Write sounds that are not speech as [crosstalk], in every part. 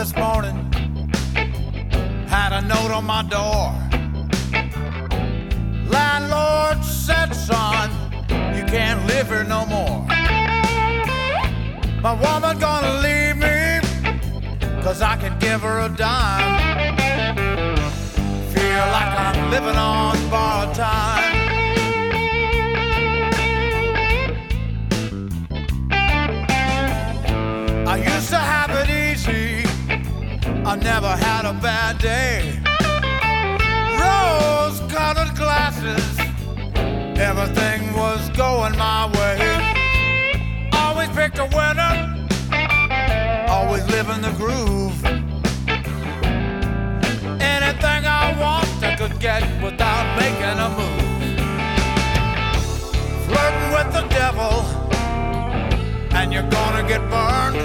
This morning, had a note on my door. Landlord said, son, you can't live here no more. My woman gonna leave me, cause I can give her a dime. Feel like I'm living on I never had a bad day. Rose colored glasses. Everything was going my way. Always picked a winner. Always living the groove. Anything I want, I could get without making a move. Flirting with the devil and you're gonna get burned.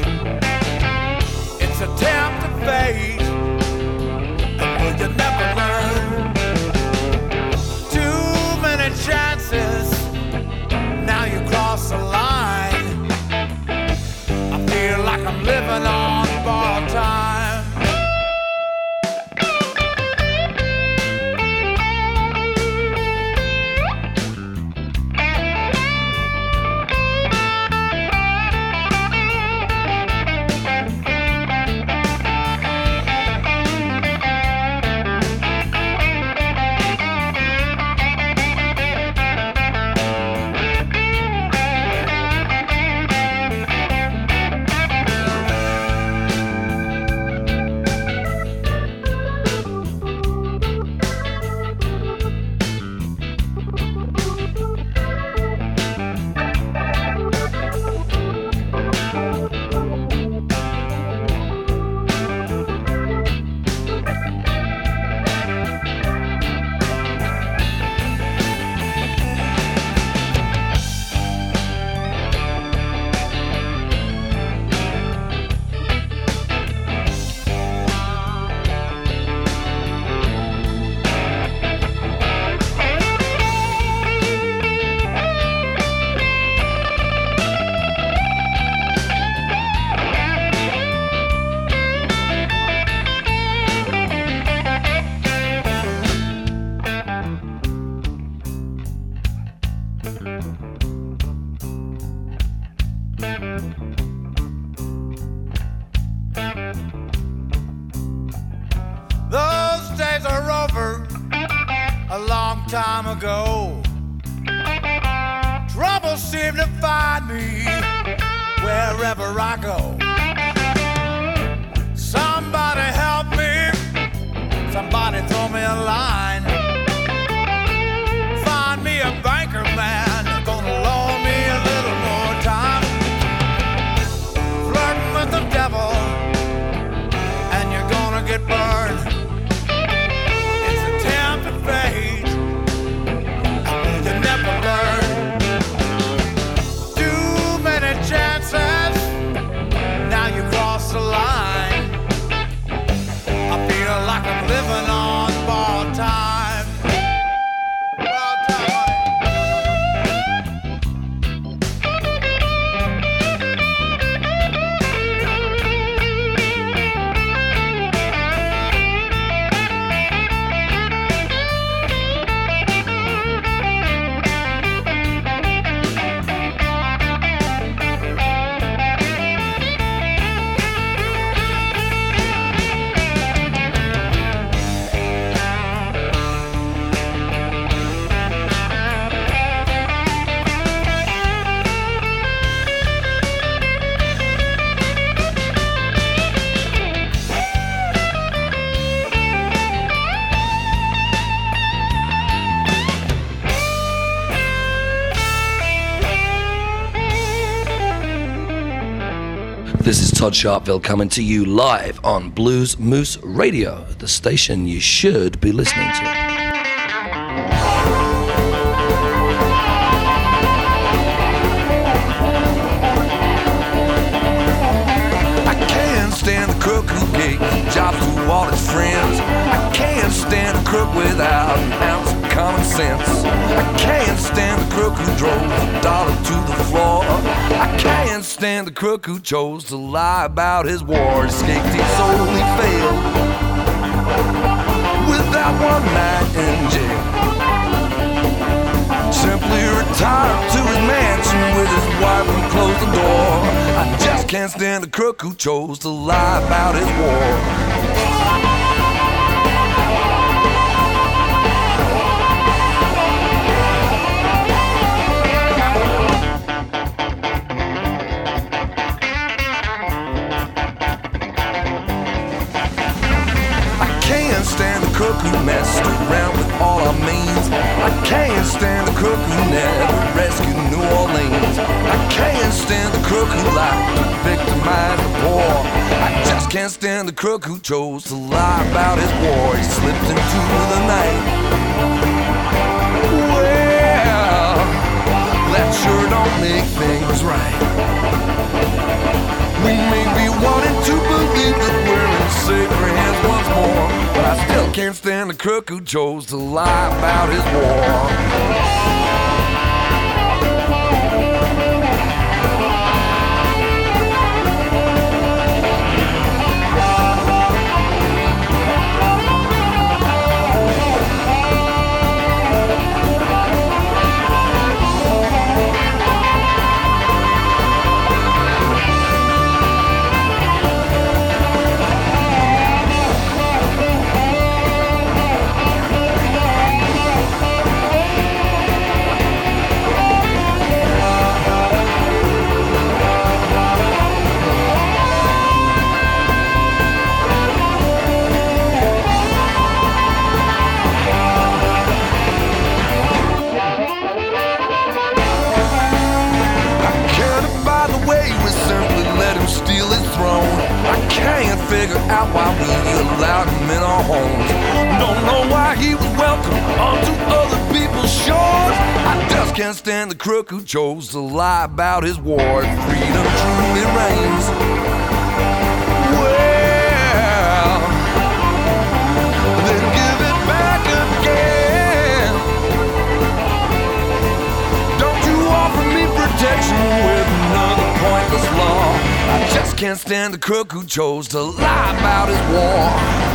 It's a tempt to throw Todd Sharpville coming to you live on Blues Moose Radio, the station you should be listening to. I can't stand the crook who gave jobs to all his friends. I can't stand a crook without an ounce of common sense. I can't stand the crook who drove a dollar stand the crook who chose to lie about his war. Escaped, he solely failed without one night in jail. Simply retired to his mansion with his wife and closed the door. I just can't stand the crook who chose to lie about his war. Crook who messed around with all our means. I can't stand the crook who never rescued New Orleans. I can't stand the crook who lied to victimize the poor. I just can't stand the crook who chose to lie about his war. He slipped into the night. Well, that sure don't make things right. We may be wanting to believe that we're in safer hands once more, but I still can't stand the crook who chose to lie about his war. Homes. Don't know why he was welcome onto other people's shores. I just can't stand the crook who chose to lie about his war. Freedom truly reigns. Well, then give it back again. Don't you offer me protection with another pointless law? I just can't stand the crook who chose to lie about his war.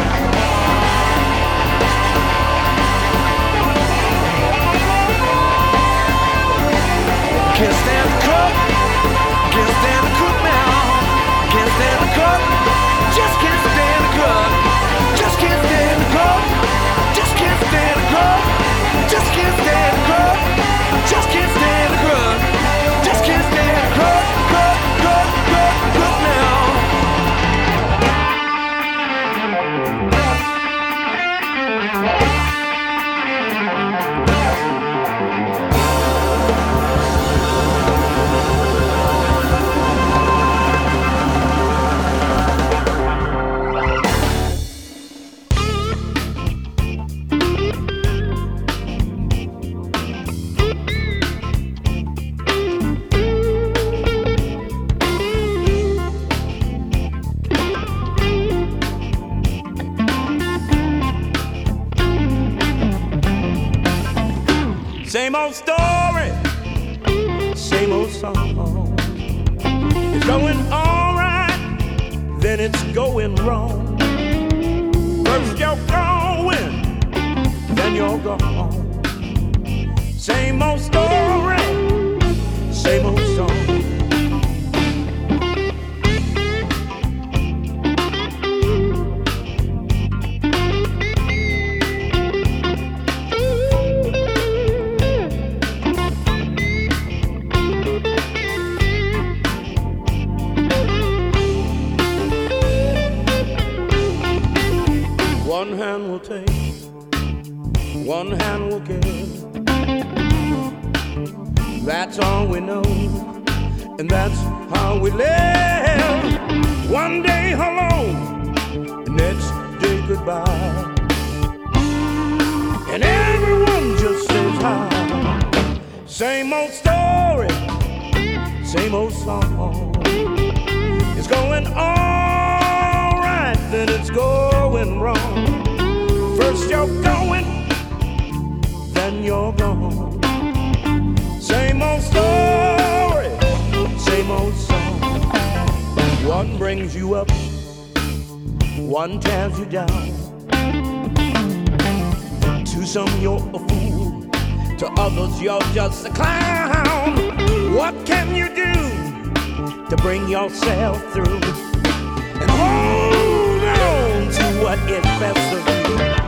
Same old story, same old song. It's going alright, then it's going wrong. First you're going, then you're gone. Same old story, same old we know, and that's how we live. One day hello, next day goodbye. And everyone just says hi. Same old story, same old song. It's going all right, then it's going wrong. First you're going, then you're gone. Story, same old song. One brings you up, one tears you down. To some you're a fool, to others you're just a clown. What can you do to bring yourself through? And hold on to what is best of you.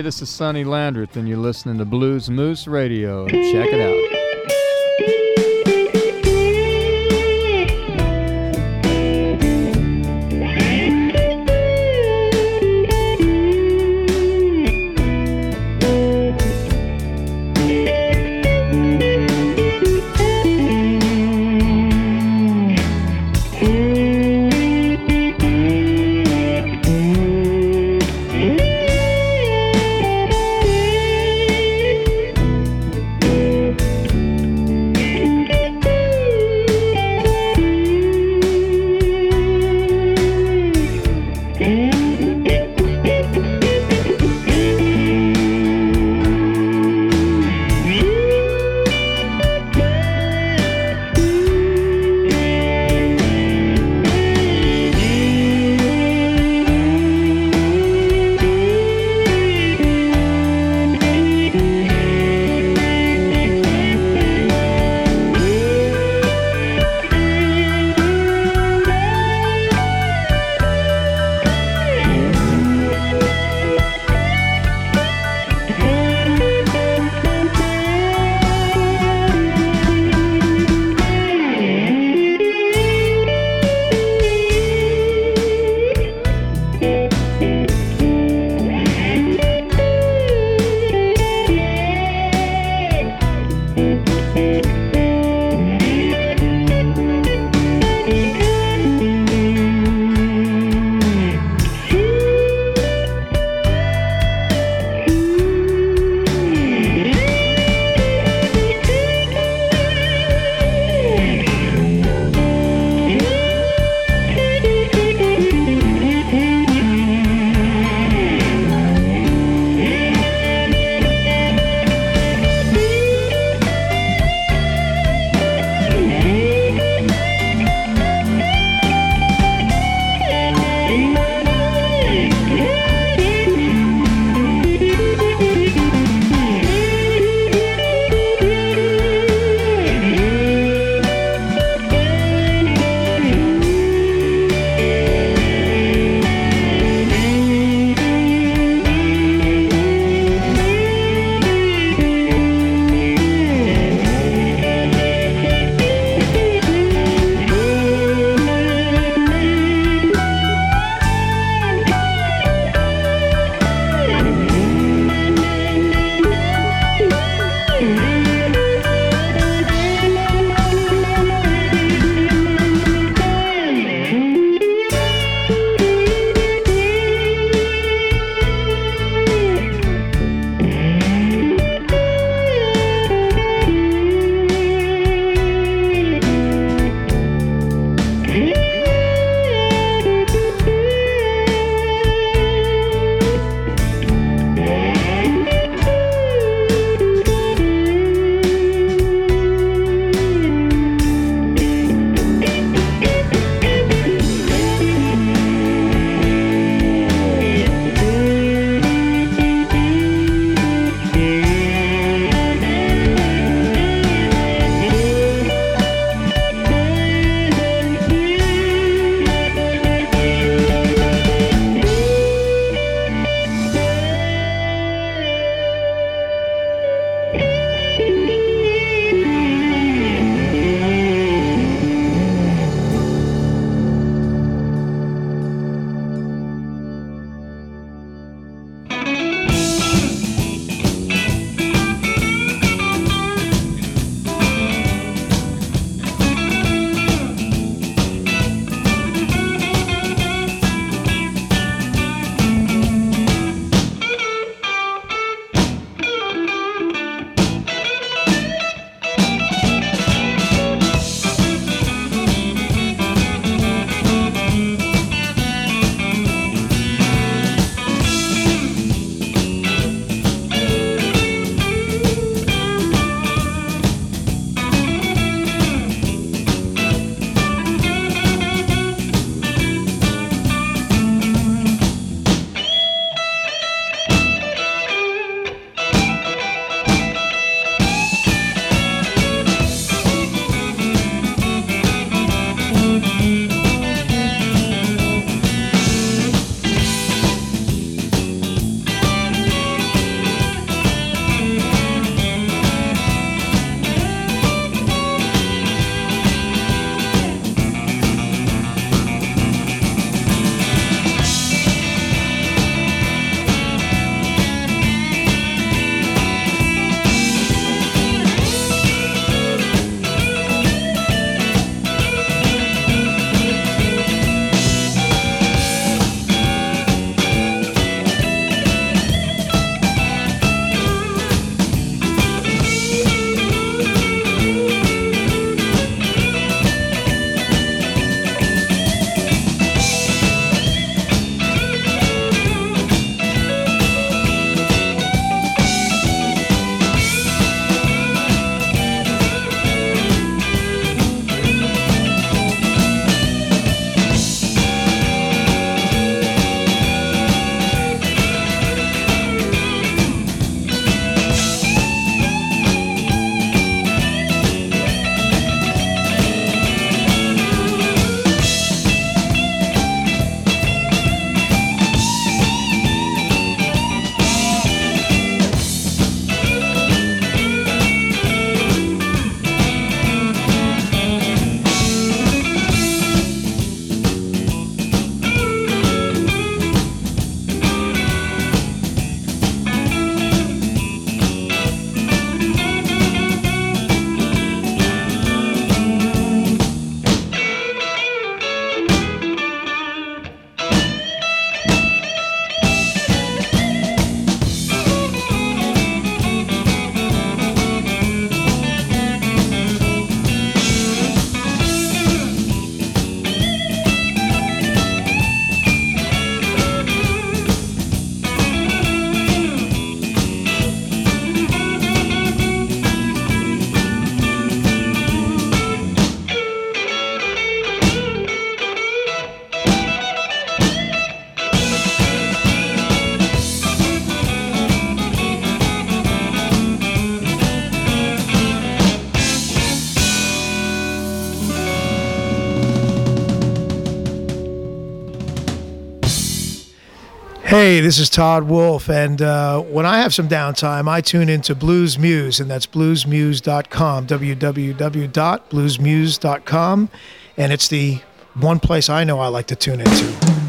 This is Sonny Landreth, and you're listening to Blues Moose Radio. Check it out. Hey, this is Todd Wolfe, and uh, when I have some downtime, I tune into Blues Moose, and that's bluesmoose.com, www.bluesmoose.com, and it's the one place I know I like to tune into.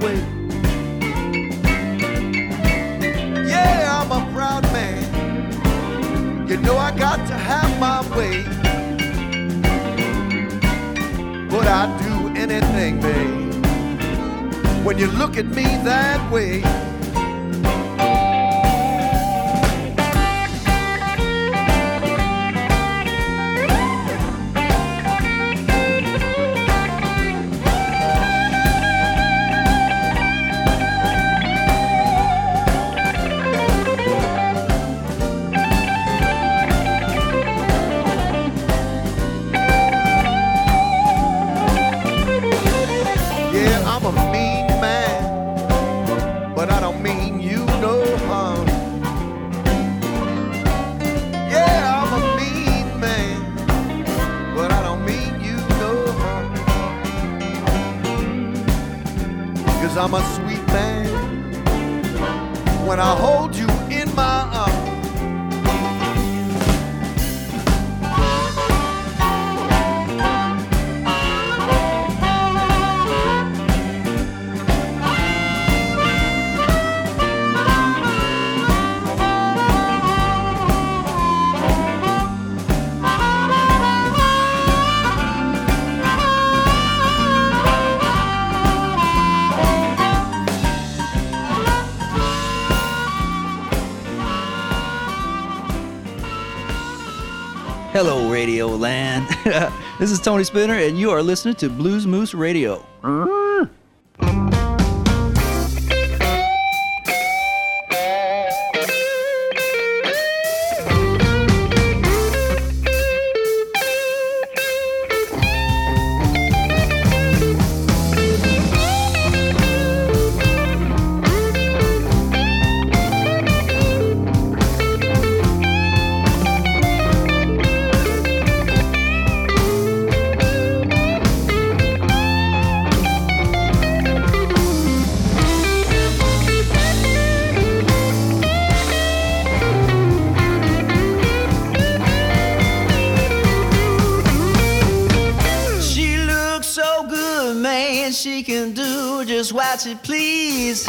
way. Yeah, I'm a proud man. You know I got to have my way. But I'd do anything, babe, when you look at me that way. Radio Land. [laughs] this is Tony Spinner, and you are listening to Blues Moose Radio. please.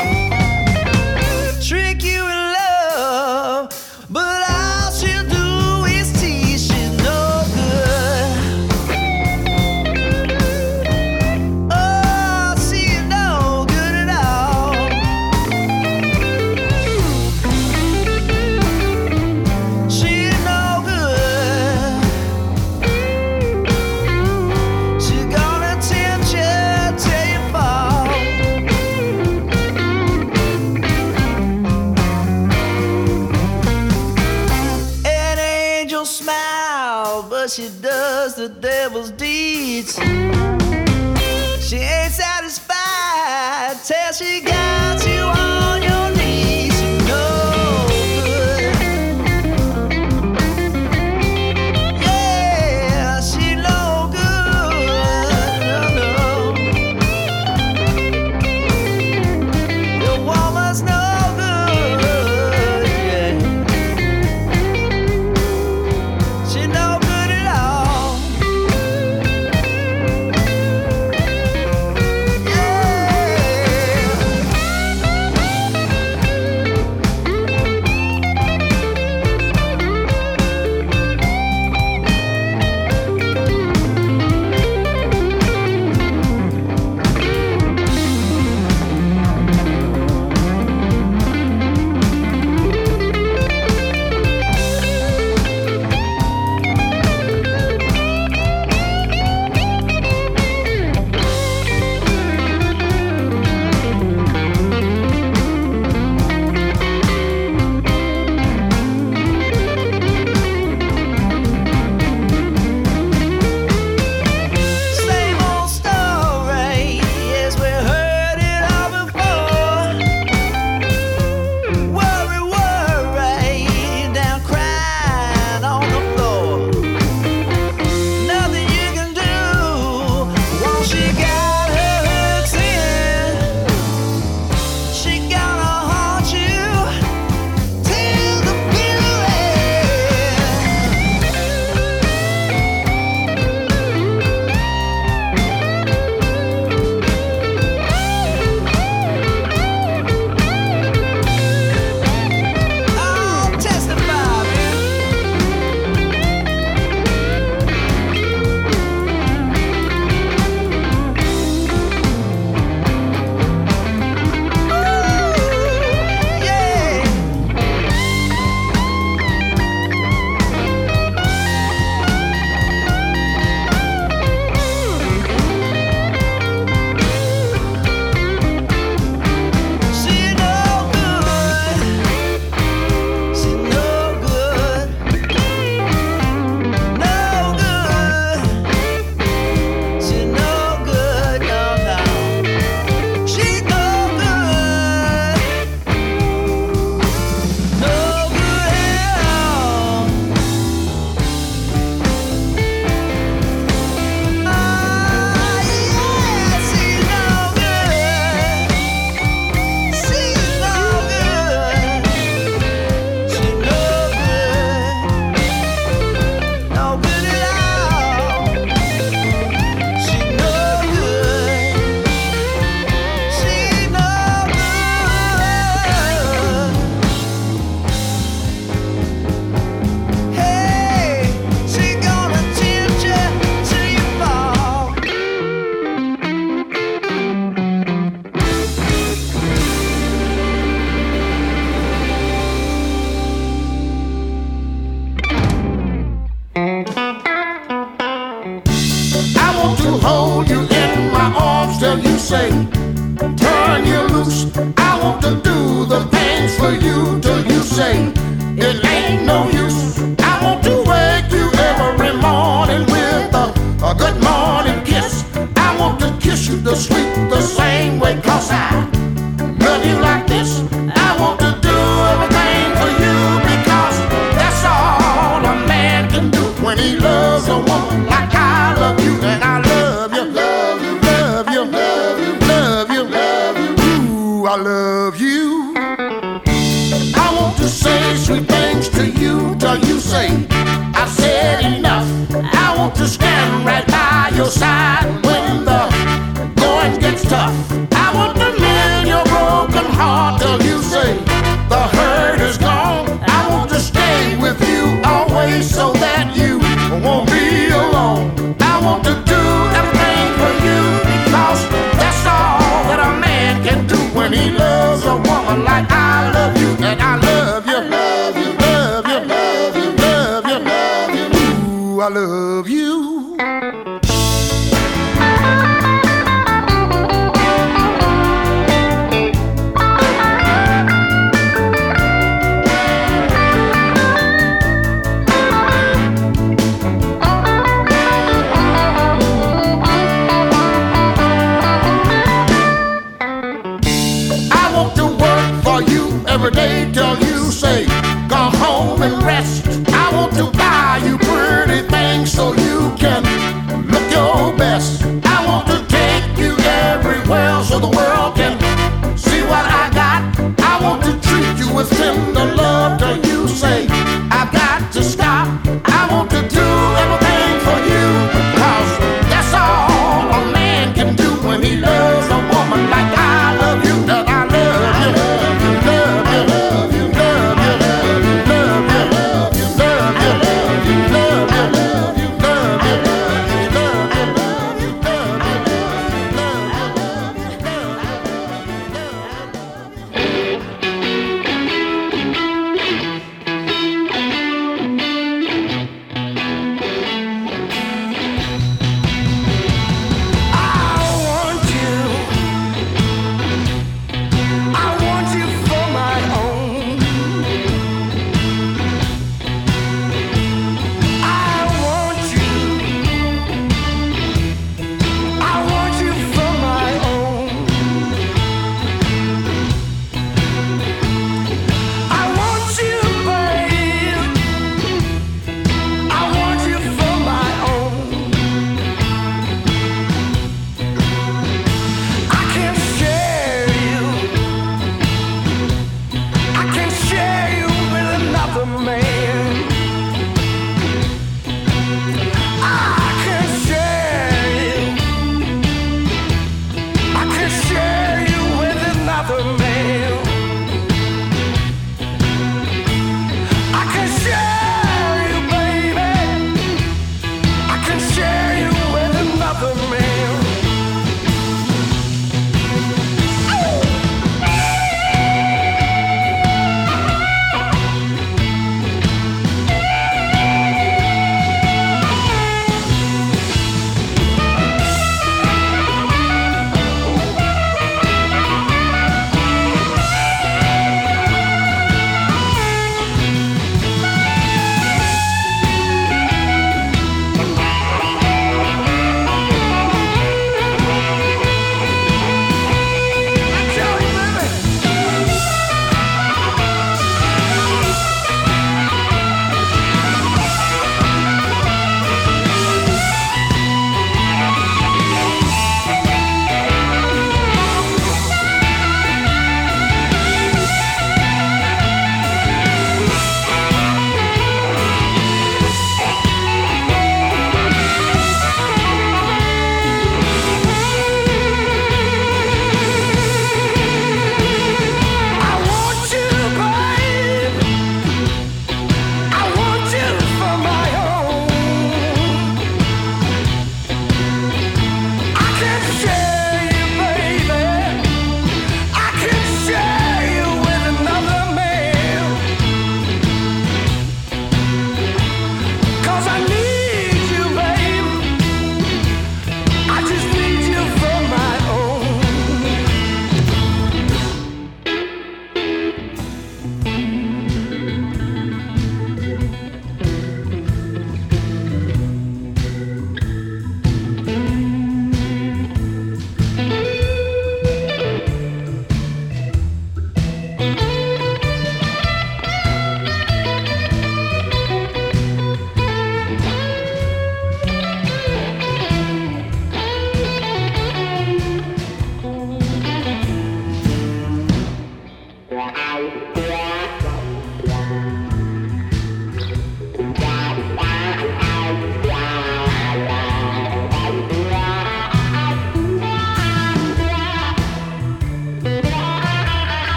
Want to do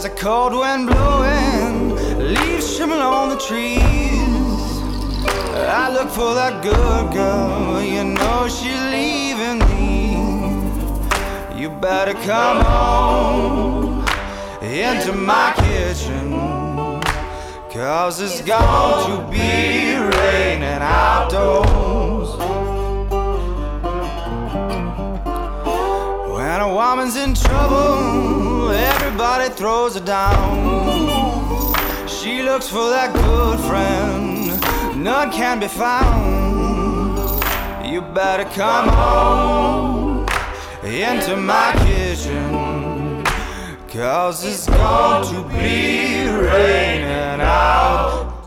There's a cold wind blowing, leaves shimmer on the trees. I look for that good girl, you know she's leaving me. You better come home into my kitchen. Cause it's going to be raining outdoors. When a woman's in trouble somebody throws her down. She looks for that good friend, none can be found. You better come home into my kitchen, cause it's going to be raining outdoors.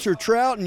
Walter Trout, and